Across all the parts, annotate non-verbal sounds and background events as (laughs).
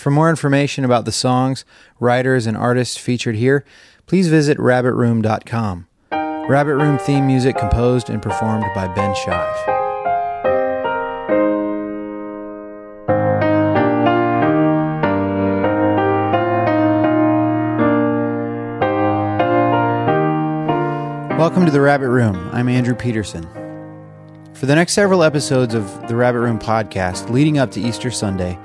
For more information about the songs, writers, and artists featured here, please visit rabbitroom.com. Rabbit Room theme music composed and performed by Ben Shive. Welcome to the Rabbit Room. I'm Andrew Peterson. For the next several episodes of the Rabbit Room podcast leading up to Easter Sunday,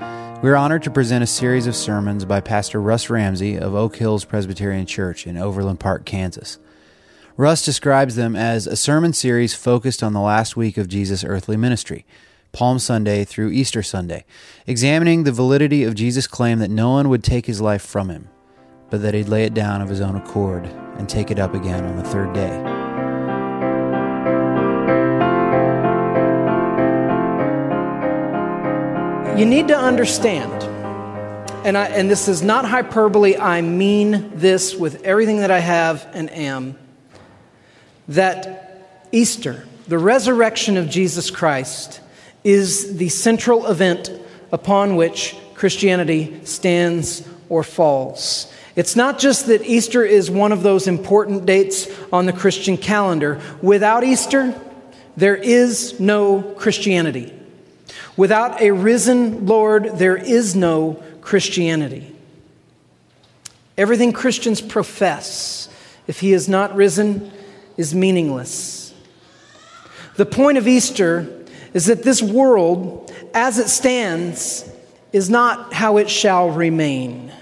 we are honored to present a series of sermons by Pastor Russ Ramsey of Oak Hills Presbyterian Church in Overland Park, Kansas. Russ describes them as a sermon series focused on the last week of Jesus' earthly ministry, Palm Sunday through Easter Sunday, examining the validity of Jesus' claim that no one would take his life from him, but that he'd lay it down of his own accord and take it up again on the third day. You need to understand, and, I, and this is not hyperbole, I mean this with everything that I have and am, that Easter, the resurrection of Jesus Christ, is the central event upon which Christianity stands or falls. It's not just that Easter is one of those important dates on the Christian calendar. Without Easter, there is no Christianity. Without a risen Lord, there is no Christianity. Everything Christians profess, if he is not risen, is meaningless. The point of Easter is that this world, as it stands, is not how it shall remain.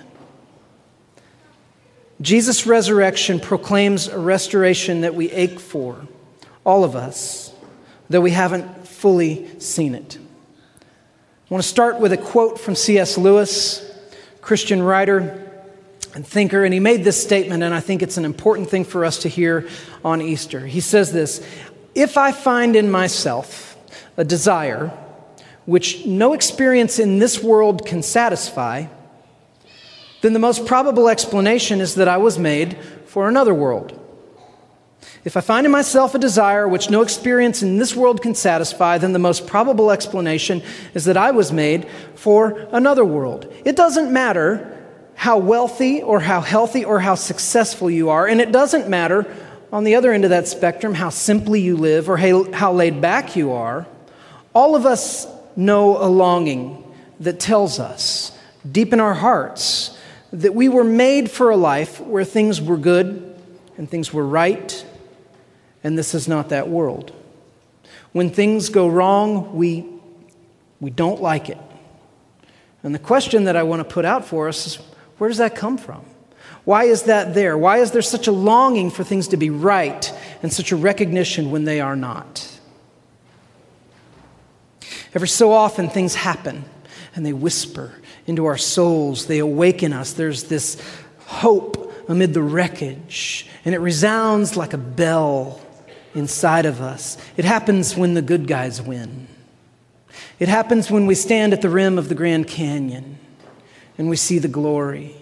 Jesus' resurrection proclaims a restoration that we ache for, all of us, though we haven't fully seen it. I want to start with a quote from C.S. Lewis, Christian writer and thinker, and he made this statement, and I think it's an important thing for us to hear on Easter. He says this If I find in myself a desire which no experience in this world can satisfy, then the most probable explanation is that I was made for another world. If I find in myself a desire which no experience in this world can satisfy, then the most probable explanation is that I was made for another world. It doesn't matter how wealthy or how healthy or how successful you are, and it doesn't matter on the other end of that spectrum how simply you live or how laid back you are. All of us know a longing that tells us deep in our hearts that we were made for a life where things were good and things were right, and this is not that world. When things go wrong, we, we don't like it. And the question that I want to put out for us is where does that come from? Why is that there? Why is there such a longing for things to be right and such a recognition when they are not? Every so often, things happen and they whisper into our souls. They awaken us. There's this hope amid the wreckage, and it resounds like a bell inside of us. It happens when the good guys win. It happens when we stand at the rim of the Grand Canyon and we see the glory.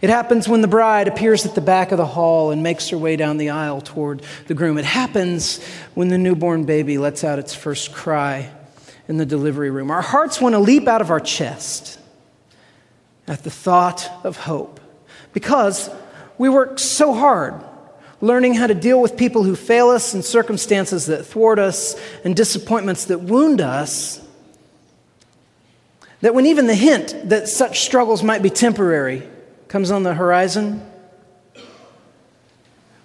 It happens when the bride appears at the back of the hall and makes her way down the aisle toward the groom. It happens when the newborn baby lets out its first cry in the delivery room. Our hearts want to leap out of our chest at the thought of hope because we work so hard learning how to deal with people who fail us and circumstances that thwart us and disappointments that wound us that when even the hint that such struggles might be temporary comes on the horizon,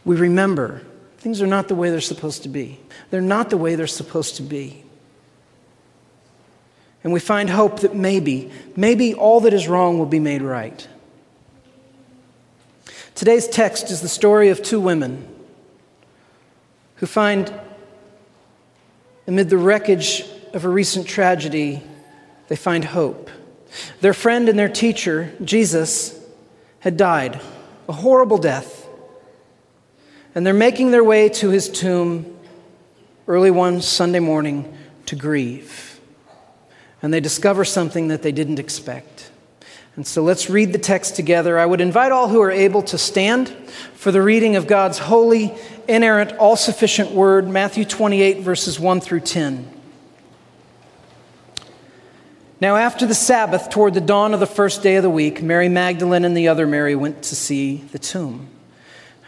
we remember things are not the way they're supposed to be. They're not the way they're supposed to be. And we find hope that maybe, maybe all that is wrong will be made right. Today's text is the story of two women who find, amid the wreckage of a recent tragedy, they find hope. Their friend and their teacher, Jesus, had died a horrible death. And they're making their way to his tomb early one Sunday morning to grieve and they discover something that they didn't expect. And so let's read the text together. I would invite all who are able to stand for the reading of God's holy, inerrant, all sufficient word, Matthew 28, verses 1 through 10. Now, after the Sabbath, toward the dawn of the first day of the week, Mary Magdalene and the other Mary went to see the tomb.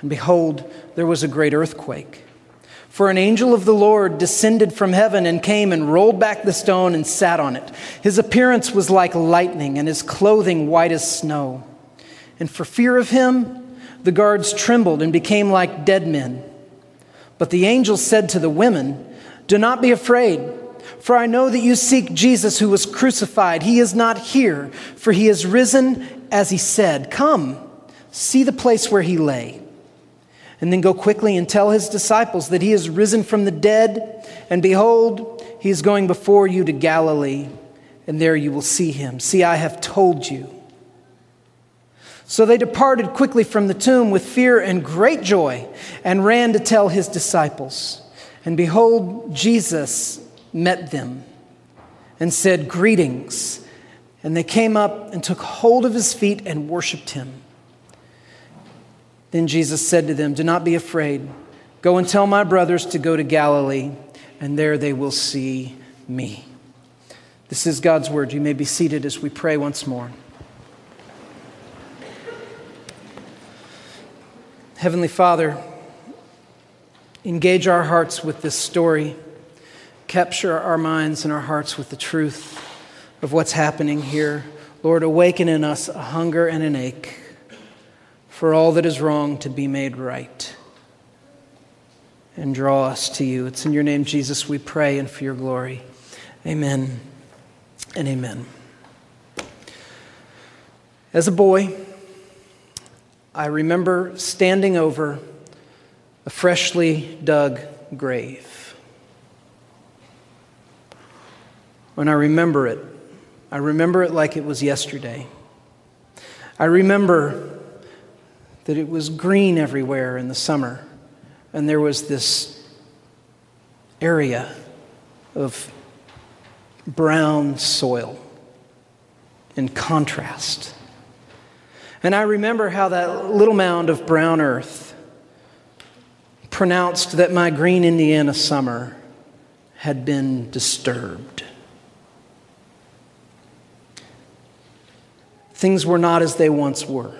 And behold, there was a great earthquake. For an angel of the Lord descended from heaven and came and rolled back the stone and sat on it. His appearance was like lightning, and his clothing white as snow. And for fear of him, the guards trembled and became like dead men. But the angel said to the women, Do not be afraid. For I know that you seek Jesus who was crucified. He is not here, for he is risen as he said. Come, see the place where he lay. And then go quickly and tell his disciples that he is risen from the dead. And behold, he is going before you to Galilee, and there you will see him. See, I have told you. So they departed quickly from the tomb with fear and great joy and ran to tell his disciples. And behold, Jesus met them and said, Greetings. And they came up and took hold of his feet and worshiped him. Then Jesus said to them, Do not be afraid. Go and tell my brothers to go to Galilee, and there they will see me. This is God's word. You may be seated as we pray once more. Heavenly Father, engage our hearts with this story capture our minds and our hearts with the truth of what's happening here. Lord, awaken in us a hunger and an ache for all that is wrong to be made right. And draw us to you. It's in your name, Jesus, we pray and for your glory. Amen and amen. As a boy, I remember standing over a freshly dug grave. when I remember it, I remember it like it was yesterday. I remember that it was green everywhere in the summer, and there was this area of brown soil in contrast. And I remember how that little mound of brown earth pronounced that my green Indiana summer had been disturbed. Things were not as they once were.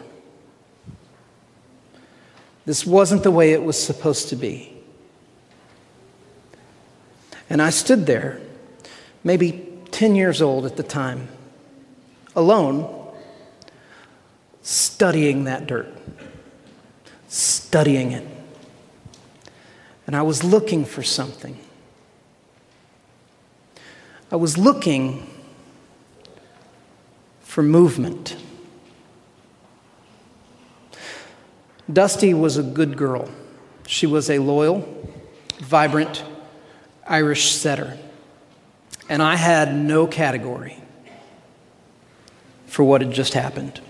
This wasn't the way it was supposed to be. And I stood there, maybe 10 years old at the time, alone, studying that dirt, studying it. And I was looking for something. I was looking for movement. Dusty was a good girl. She was a loyal, vibrant Irish setter. And I had no category for what had just happened.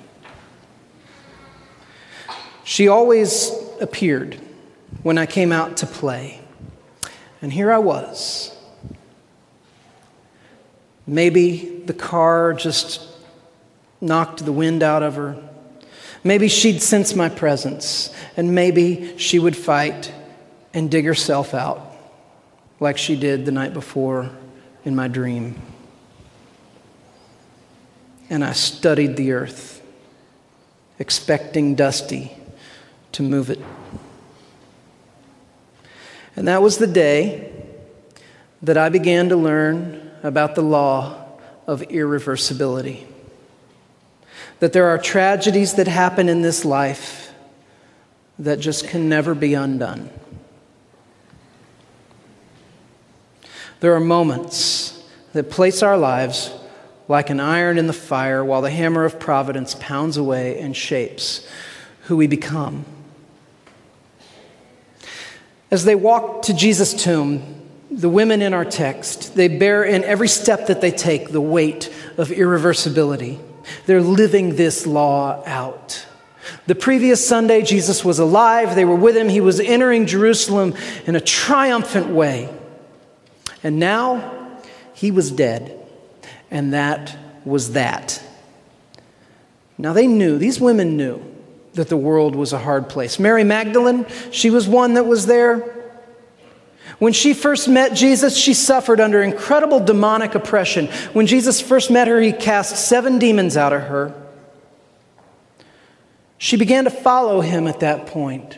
She always appeared when I came out to play. And here I was. Maybe the car just knocked the wind out of her. Maybe she'd sense my presence, and maybe she would fight and dig herself out like she did the night before in my dream. And I studied the earth, expecting Dusty to move it. And that was the day that I began to learn about the law of irreversibility that there are tragedies that happen in this life that just can never be undone. There are moments that place our lives like an iron in the fire while the hammer of providence pounds away and shapes who we become. As they walk to Jesus' tomb, the women in our text, they bear in every step that they take the weight of irreversibility. They're living this law out. The previous Sunday, Jesus was alive. They were with him. He was entering Jerusalem in a triumphant way. And now he was dead. And that was that. Now they knew, these women knew that the world was a hard place. Mary Magdalene, she was one that was there. When she first met Jesus, she suffered under incredible demonic oppression. When Jesus first met her, he cast seven demons out of her. She began to follow him at that point.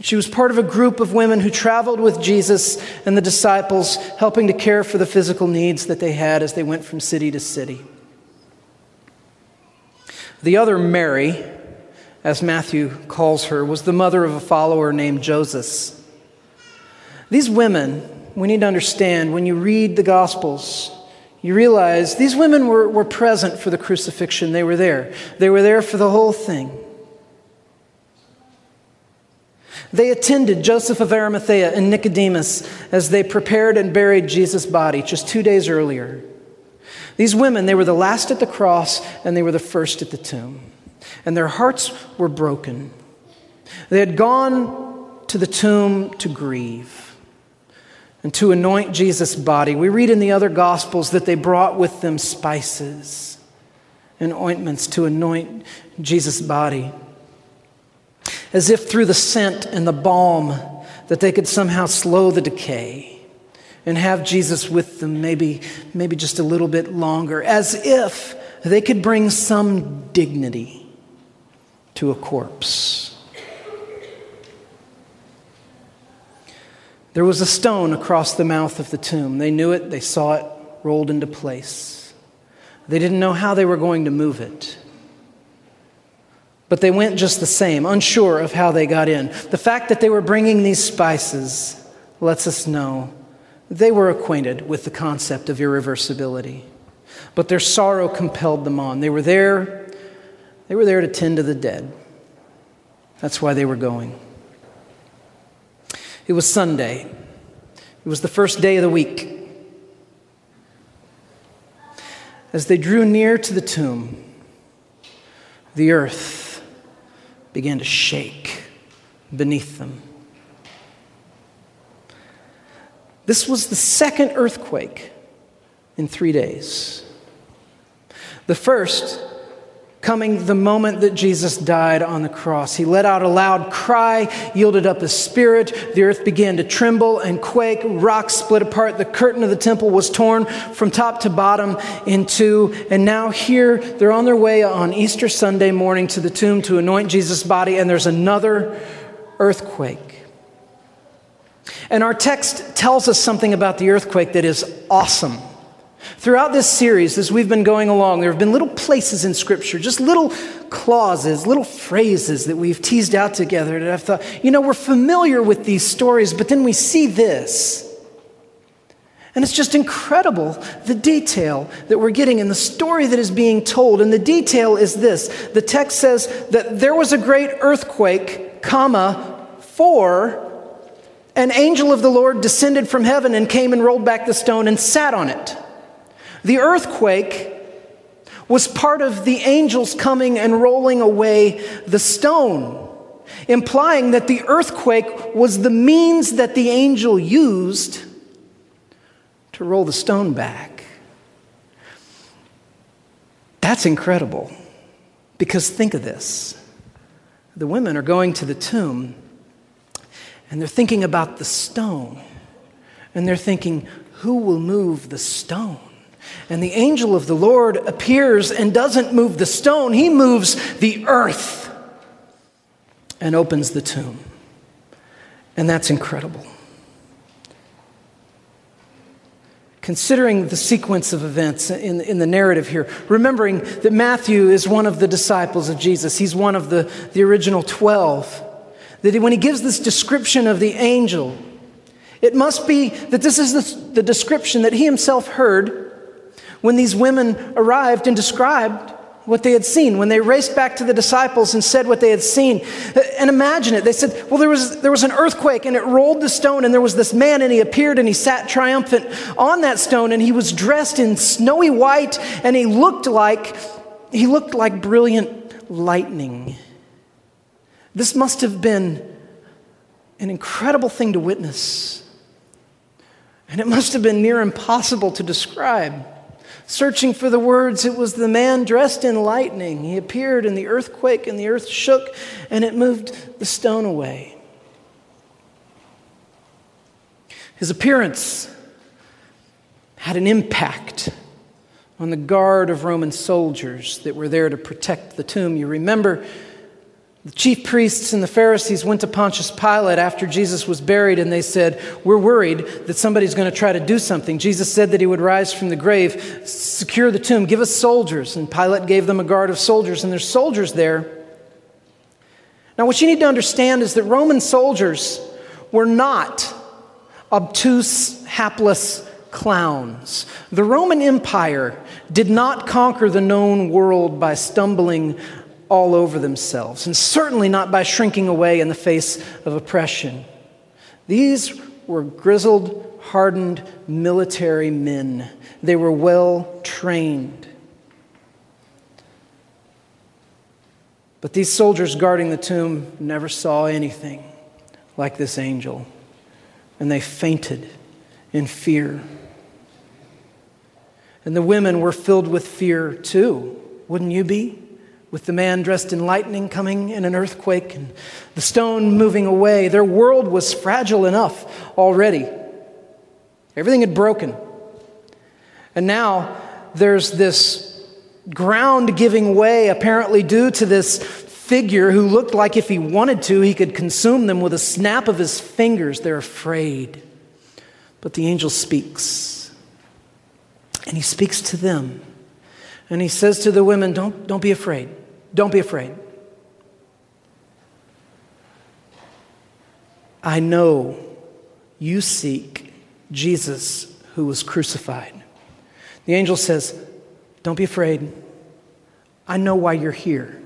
She was part of a group of women who traveled with Jesus and the disciples, helping to care for the physical needs that they had as they went from city to city. The other Mary, as Matthew calls her, was the mother of a follower named Joseph. These women, we need to understand when you read the Gospels, you realize these women were, were present for the crucifixion. They were there, they were there for the whole thing. They attended Joseph of Arimathea and Nicodemus as they prepared and buried Jesus' body just two days earlier. These women, they were the last at the cross and they were the first at the tomb. And their hearts were broken. They had gone to the tomb to grieve and to anoint Jesus' body. We read in the other Gospels that they brought with them spices and ointments to anoint Jesus' body as if through the scent and the balm that they could somehow slow the decay and have Jesus with them maybe, maybe just a little bit longer, as if they could bring some dignity to a corpse. There was a stone across the mouth of the tomb. They knew it, they saw it rolled into place. They didn't know how they were going to move it. But they went just the same, unsure of how they got in. The fact that they were bringing these spices lets us know they were acquainted with the concept of irreversibility. But their sorrow compelled them on. They were there, they were there to tend to the dead. That's why they were going. It was Sunday. It was the first day of the week. As they drew near to the tomb, the earth began to shake beneath them. This was the second earthquake in three days. The first coming the moment that Jesus died on the cross. He let out a loud cry, yielded up his spirit. The earth began to tremble and quake. Rocks split apart. The curtain of the temple was torn from top to bottom in two. And now, here, they're on their way on Easter Sunday morning to the tomb to anoint Jesus' body, and there's another earthquake. And our text tells us something about the earthquake that is awesome. Throughout this series, as we've been going along, there have been little places in Scripture, just little clauses, little phrases that we've teased out together that I've thought, you know, we're familiar with these stories, but then we see this. And it's just incredible the detail that we're getting in the story that is being told. And the detail is this the text says that there was a great earthquake, comma, for an angel of the Lord descended from heaven and came and rolled back the stone and sat on it. The earthquake was part of the angels coming and rolling away the stone, implying that the earthquake was the means that the angel used to roll the stone back. That's incredible. Because think of this the women are going to the tomb and they're thinking about the stone. And they're thinking, who will move the stone? And the angel of the Lord appears and doesn't move the stone, he moves the earth and opens the tomb. And that's incredible. Considering the sequence of events in, in the narrative here, remembering that Matthew is one of the disciples of Jesus, he's one of the, the original 12. That when he gives this description of the angel, it must be that this is the, the description that he himself heard when these women arrived and described what they had seen, when they raced back to the disciples and said what they had seen. And imagine it. They said, Well, there was, there was an earthquake and it rolled the stone, and there was this man, and he appeared and he sat triumphant on that stone, and he was dressed in snowy white, and he looked like he looked like brilliant lightning. This must have been an incredible thing to witness. And it must have been near impossible to describe. Searching for the words, it was the man dressed in lightning. He appeared, and the earthquake, and the earth shook, and it moved the stone away. His appearance had an impact on the guard of Roman soldiers that were there to protect the tomb. You remember the chief priests and the Pharisees went to Pontius Pilate after Jesus was buried and they said, We're worried that somebody's going to try to do something. Jesus said that he would rise from the grave, secure the tomb, give us soldiers. And Pilate gave them a guard of soldiers, and there's soldiers there. Now, what you need to understand is that Roman soldiers were not obtuse, hapless clowns. The Roman Empire did not conquer the known world by stumbling all over themselves, and certainly not by shrinking away in the face of oppression. These were grizzled, hardened military men. They were well trained. But these soldiers guarding the tomb never saw anything like this angel, and they fainted in fear. And the women were filled with fear too. Wouldn't you be? With the man dressed in lightning coming in an earthquake and the stone moving away. Their world was fragile enough already. Everything had broken. And now there's this ground giving way, apparently due to this figure who looked like if he wanted to, he could consume them with a snap of his fingers. They're afraid. But the angel speaks. And he speaks to them. And he says to the women, Don't, don't be afraid. Don't be afraid. I know you seek Jesus who was crucified. The angel says, Don't be afraid. I know why you're here.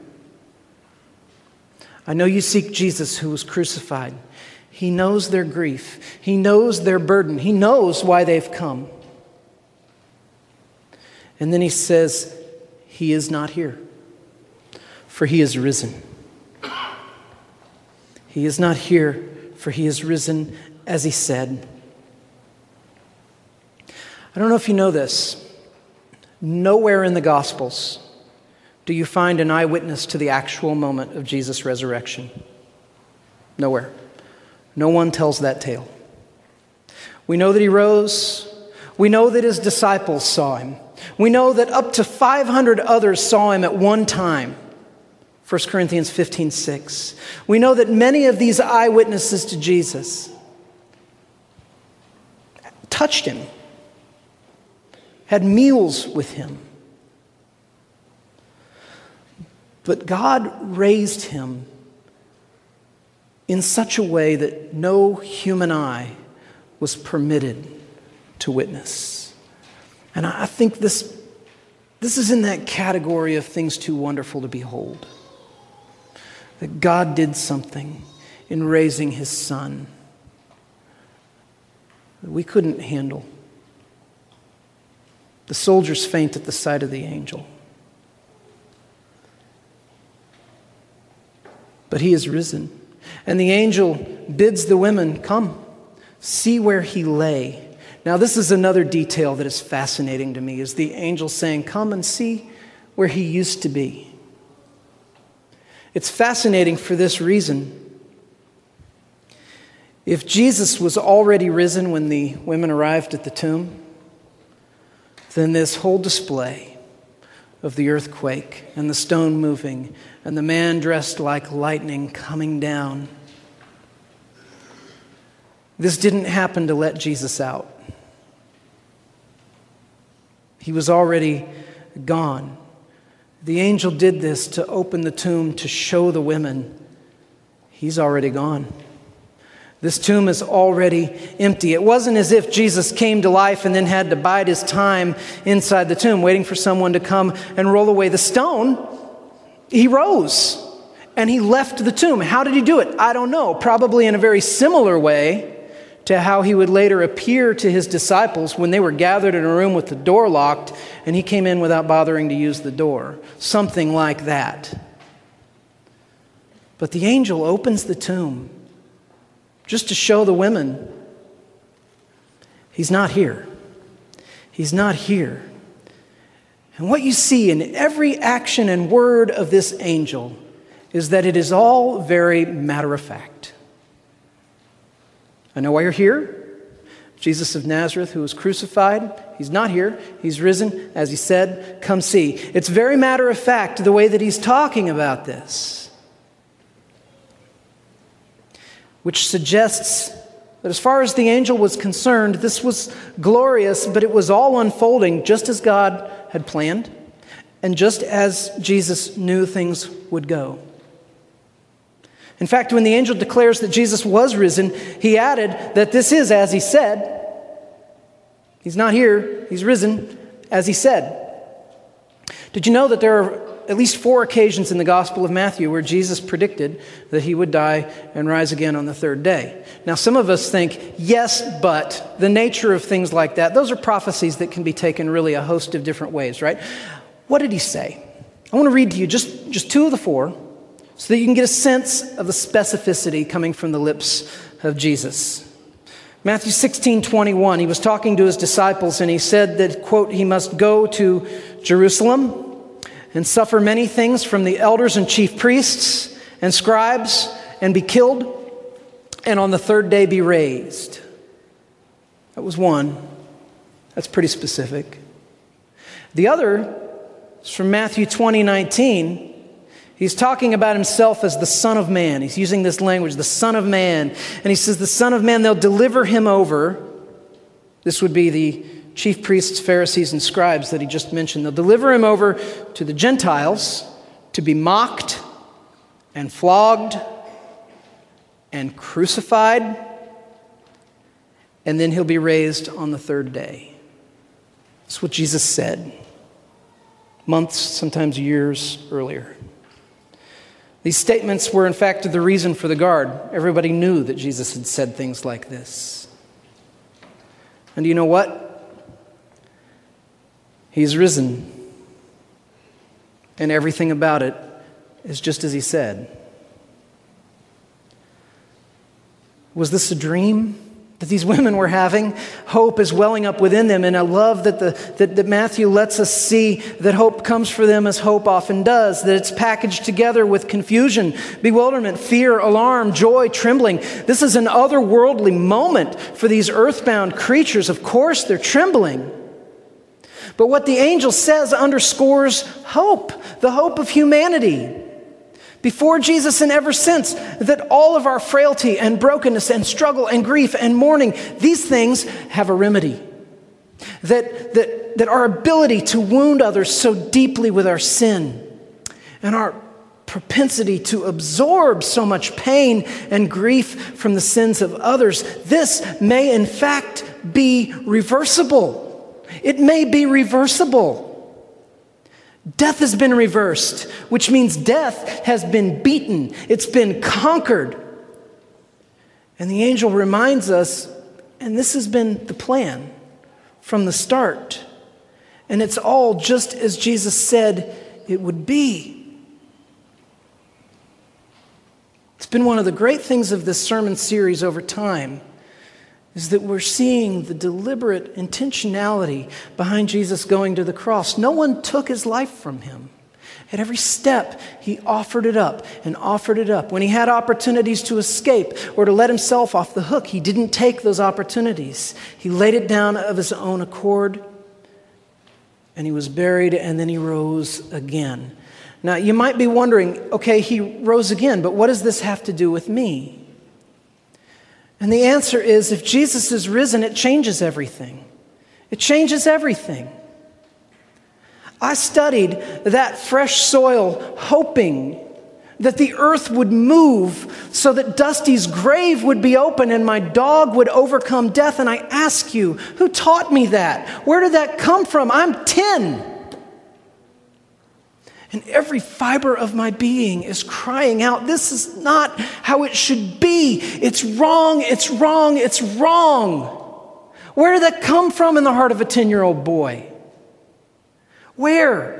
I know you seek Jesus who was crucified. He knows their grief, He knows their burden, He knows why they've come. And then He says, He is not here for he is risen. He is not here, for he is risen, as he said. I don't know if you know this. Nowhere in the Gospels do you find an eyewitness to the actual moment of Jesus' resurrection. Nowhere. No one tells that tale. We know that he rose. We know that his disciples saw him. We know that up to 500 others saw him at one time. 1 Corinthians 15 6. We know that many of these eyewitnesses to Jesus touched him, had meals with him. But God raised him in such a way that no human eye was permitted to witness. And I think this, this is in that category of things too wonderful to behold that God did something in raising his son that we couldn't handle. The soldiers faint at the sight of the angel. But he is risen. And the angel bids the women, Come, see where he lay. Now, this is another detail that is fascinating to me is the angel saying, Come and see where he used to be. It's fascinating for this reason. If Jesus was already risen when the women arrived at the tomb, then this whole display of the earthquake and the stone moving and the man dressed like lightning coming down, this didn't happen to let Jesus out. He was already gone. The angel did this to open the tomb to show the women he's already gone. This tomb is already empty. It wasn't as if Jesus came to life and then had to bide his time inside the tomb, waiting for someone to come and roll away the stone. He rose and he left the tomb. How did he do it? I don't know. Probably in a very similar way to how he would later appear to his disciples when they were gathered in a room with the door locked and he came in without bothering to use the door. Something like that. But the angel opens the tomb just to show the women he's not here. He's not here. And what you see in every action and word of this angel is that it is all very matter of fact. I know why you're here. Jesus of Nazareth, who was crucified. He's not here. He's risen, as he said, come see. It's very matter of fact the way that he's talking about this, which suggests that as far as the angel was concerned, this was glorious, but it was all unfolding just as God had planned and just as Jesus knew things would go. In fact, when the angel declares that Jesus was risen, he added that this is as he said. He's not here, he's risen as he said. Did you know that there are at least four occasions in the Gospel of Matthew where Jesus predicted that he would die and rise again on the third day? Now, some of us think, yes, but the nature of things like that, those are prophecies that can be taken really a host of different ways, right? What did he say? I want to read to you just, just two of the four so that you can get a sense of the specificity coming from the lips of Jesus. Matthew 16, 21, he was talking to his disciples and he said that, quote, he must go to Jerusalem and suffer many things from the elders and chief priests and scribes and be killed and on the third day be raised. That was one. That's pretty specific. The other is from Matthew 20, 19. He's talking about himself as the Son of Man. He's using this language, the Son of Man. And he says, The Son of Man, they'll deliver him over. This would be the chief priests, Pharisees, and scribes that he just mentioned. They'll deliver him over to the Gentiles to be mocked and flogged and crucified, and then he'll be raised on the third day. That's what Jesus said months, sometimes years earlier. These statements were, in fact, the reason for the guard. Everybody knew that Jesus had said things like this. And you know what? He's risen. And everything about it is just as he said. Was this a dream? That these women were having. Hope is welling up within them. And I love that, the, that, that Matthew lets us see that hope comes for them as hope often does, that it's packaged together with confusion, bewilderment, fear, alarm, joy, trembling. This is an otherworldly moment for these earthbound creatures. Of course, they're trembling. But what the angel says underscores hope, the hope of humanity before Jesus and ever since, that all of our frailty and brokenness and struggle and grief and mourning, these things have a remedy. That, that, that our ability to wound others so deeply with our sin and our propensity to absorb so much pain and grief from the sins of others, this may in fact be reversible. It may be reversible. Death has been reversed, which means death has been beaten, it's been conquered. And the angel reminds us, and this has been the plan from the start. And it's all just as Jesus said it would be. It's been one of the great things of this sermon series over time is that we're seeing the deliberate intentionality behind Jesus going to the cross. No one took his life from him. At every step, he offered it up and offered it up. When he had opportunities to escape or to let himself off the hook, he didn't take those opportunities. He laid it down of his own accord, and he was buried, and then he rose again. Now, you might be wondering okay, he rose again, but what does this have to do with me? And the answer is if Jesus is risen, it changes everything. It changes everything. I studied that fresh soil, hoping that the earth would move so that Dusty's grave would be open and my dog would overcome death. And I ask you, who taught me that? Where did that come from? I'm 10. And every fiber of my being is crying out, This is not how it should be. It's wrong, it's wrong, it's wrong. Where did that come from in the heart of a 10 year old boy? Where?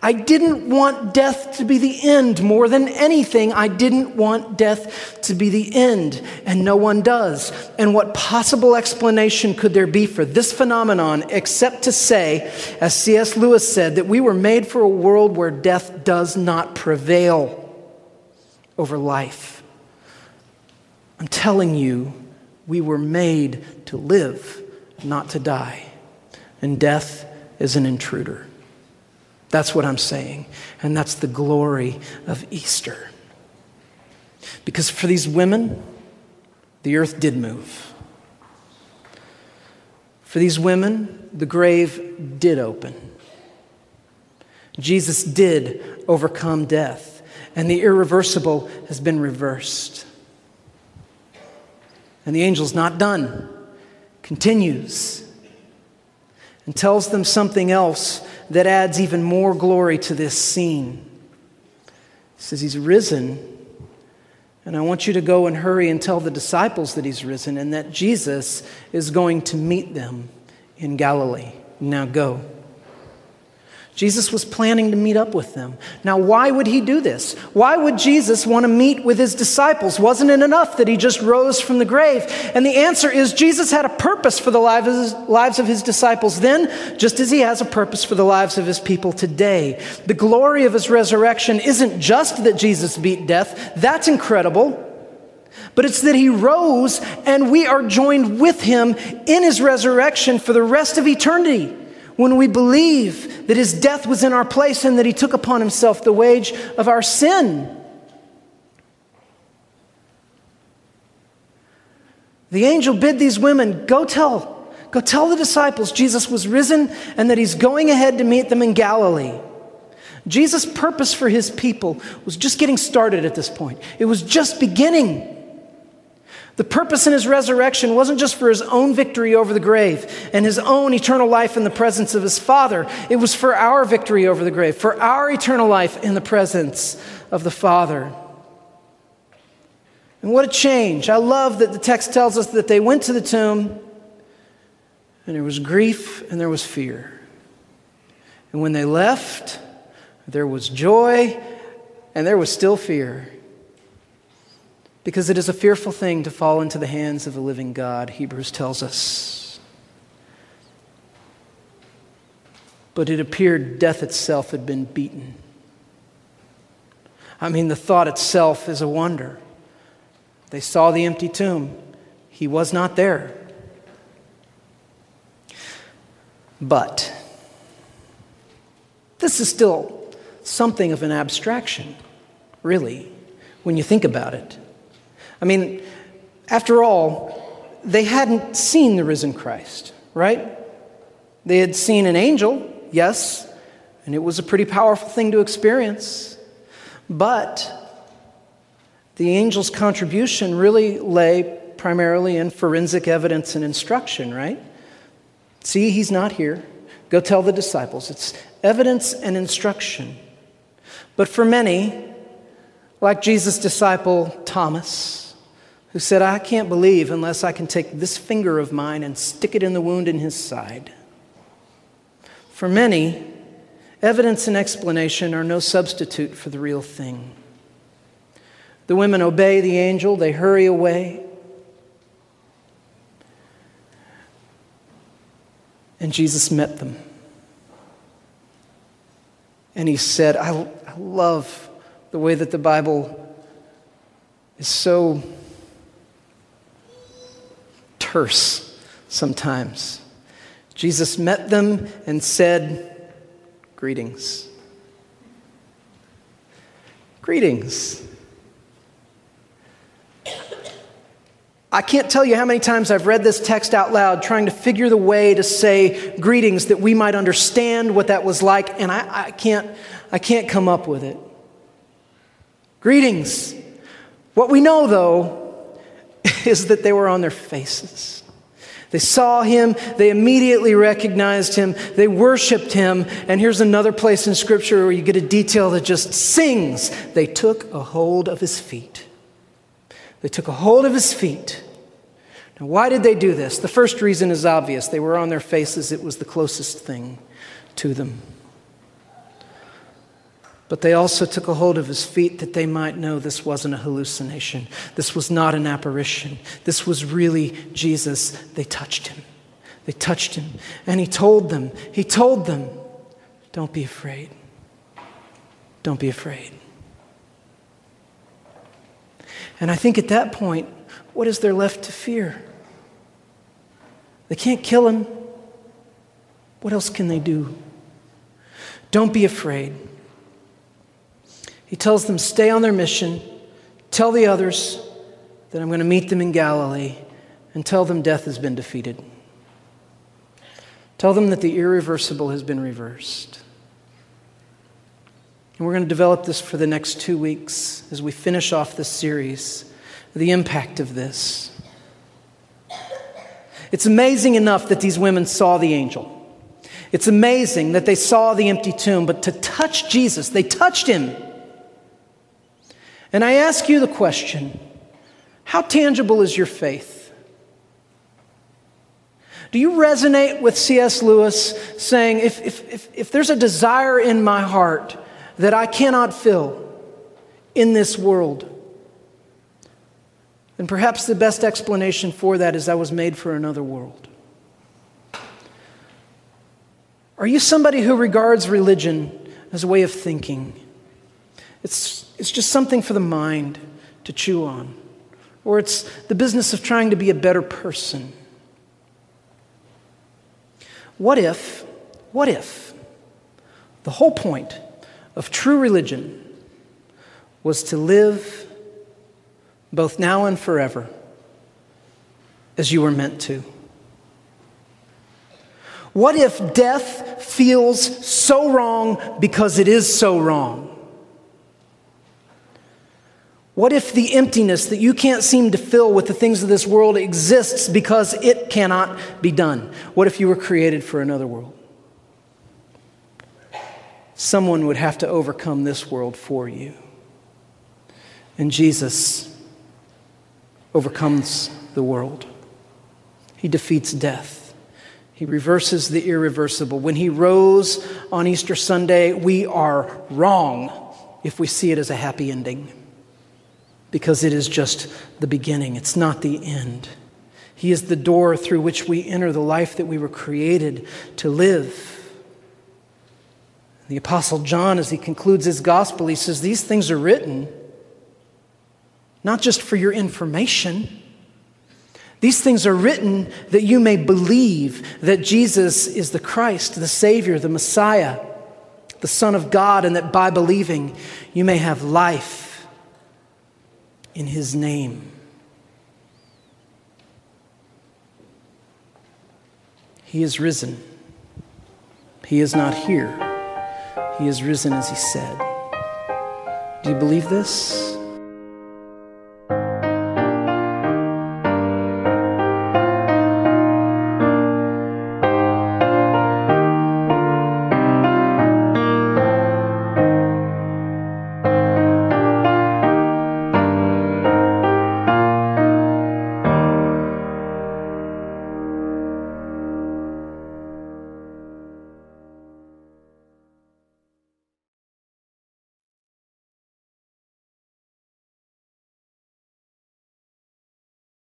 I didn't want death to be the end more than anything. I didn't want death to be the end, and no one does. And what possible explanation could there be for this phenomenon except to say, as C.S. Lewis said, that we were made for a world where death does not prevail over life? I'm telling you, We were made to live, not to die. And death is an intruder. That's what I'm saying. And that's the glory of Easter. Because for these women, the earth did move. For these women, the grave did open. Jesus did overcome death, and the irreversible has been reversed. And the angel's not done, continues, and tells them something else that adds even more glory to this scene. He says, He's risen. And I want you to go and hurry and tell the disciples that he's risen and that Jesus is going to meet them in Galilee. Now go. Jesus was planning to meet up with them. Now, why would he do this? Why would Jesus want to meet with his disciples? Wasn't it enough that he just rose from the grave? And the answer is Jesus had a purpose for the lives of his disciples then, just as he has a purpose for the lives of his people today. The glory of his resurrection isn't just that Jesus beat death, that's incredible. But it's that he rose and we are joined with him in his resurrection for the rest of eternity when we believe that his death was in our place and that he took upon himself the wage of our sin. The angel bid these women, Go tell, go tell the disciples Jesus was risen and that he's going ahead to meet them in Galilee. Jesus' purpose for his people was just getting started at this point, it was just beginning. The purpose in his resurrection wasn't just for his own victory over the grave and his own eternal life in the presence of his Father. It was for our victory over the grave, for our eternal life in the presence of the Father. And what a change. I love that the text tells us that they went to the tomb and there was grief and there was fear. And when they left, there was joy and there was still fear because it is a fearful thing to fall into the hands of the living God, Hebrews tells us. But it appeared death itself had been beaten. I mean, the thought itself is a wonder. They saw the empty tomb, he was not there. But this is still something of an abstraction, really, when you think about it. I mean, after all, they hadn't seen the risen Christ, right? They had seen an angel, yes, and it was a pretty powerful thing to experience. But the angel's contribution really lay primarily in forensic evidence and instruction, right? See, he's not here. Go tell the disciples. It's evidence and instruction. But for many, like Jesus' disciple Thomas, who said, I can't believe unless I can take this finger of mine and stick it in the wound in his side. For many, evidence and explanation are no substitute for the real thing. The women obey the angel, they hurry away. And Jesus met them. And he said, I, I love the way that the Bible is so terse sometimes. Jesus met them and said, Greetings. Greetings. I can't tell you how many times I've read this text out loud trying to figure the way to say greetings that we might understand what that was like, and I, I, can't, I can't come up with it. Greetings. What we know, though, (laughs) is that they were on their faces. They saw him, they immediately recognized him, they worshiped him. And here's another place in Scripture where you get a detail that just sings. They took a hold of his feet. They took a hold of his feet. Now, why did they do this? The first reason is obvious they were on their faces, it was the closest thing to them. But they also took a hold of his feet that they might know this wasn't a hallucination. This was not an apparition. This was really Jesus. They touched him. They touched him. And he told them, he told them, don't be afraid. Don't be afraid. And I think at that point, what is there left to fear? They can't kill him. What else can they do? Don't be afraid. He tells them, stay on their mission, tell the others that I'm going to meet them in Galilee, and tell them death has been defeated. Tell them that the irreversible has been reversed. And we're going to develop this for the next two weeks as we finish off this series the impact of this. It's amazing enough that these women saw the angel. It's amazing that they saw the empty tomb, but to touch Jesus, they touched him. And I ask you the question how tangible is your faith? Do you resonate with C.S. Lewis saying, if, if, if, if there's a desire in my heart that I cannot fill in this world, then perhaps the best explanation for that is I was made for another world. Are you somebody who regards religion as a way of thinking? It's, it's just something for the mind to chew on, or it's the business of trying to be a better person. What if, what if the whole point of true religion was to live both now and forever as you were meant to? What if death feels so wrong because it is so wrong? What if the emptiness that you can't seem to fill with the things of this world exists because it cannot be done? What if you were created for another world? Someone would have to overcome this world for you. And Jesus overcomes the world, He defeats death. He reverses the irreversible. When he rose on Easter Sunday, we are wrong if we see it as a happy ending because it is just the beginning, it's not the end. He is the door through which we enter the life that we were created to live. The Apostle John, as he concludes his gospel, he says, These things are written not just for your information these things are written that you may believe that Jesus is the Christ, the Savior, the Messiah, the Son of God, and that by believing you may have life in His name. He is risen. He is not here. He is risen as He said. Do you believe this?